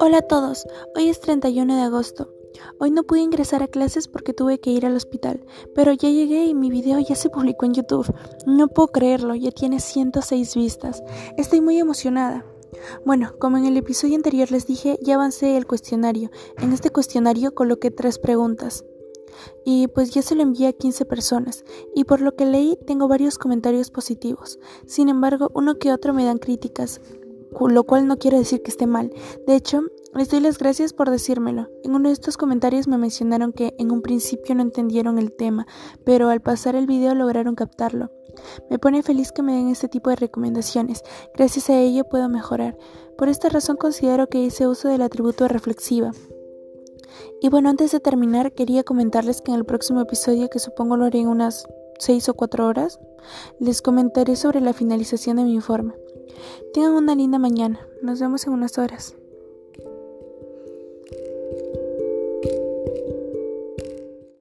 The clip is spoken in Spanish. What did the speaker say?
Hola a todos, hoy es 31 de agosto. Hoy no pude ingresar a clases porque tuve que ir al hospital, pero ya llegué y mi video ya se publicó en YouTube. No puedo creerlo, ya tiene 106 vistas. Estoy muy emocionada. Bueno, como en el episodio anterior les dije, ya avancé el cuestionario. En este cuestionario coloqué tres preguntas. Y pues ya se lo envié a 15 personas, y por lo que leí tengo varios comentarios positivos. Sin embargo, uno que otro me dan críticas, lo cual no quiere decir que esté mal. De hecho, les doy las gracias por decírmelo. En uno de estos comentarios me mencionaron que en un principio no entendieron el tema, pero al pasar el video lograron captarlo. Me pone feliz que me den este tipo de recomendaciones. Gracias a ello puedo mejorar. Por esta razón considero que hice uso del atributo reflexiva. Y bueno, antes de terminar, quería comentarles que en el próximo episodio, que supongo lo haré en unas 6 o 4 horas, les comentaré sobre la finalización de mi informe. Tengan una linda mañana. Nos vemos en unas horas.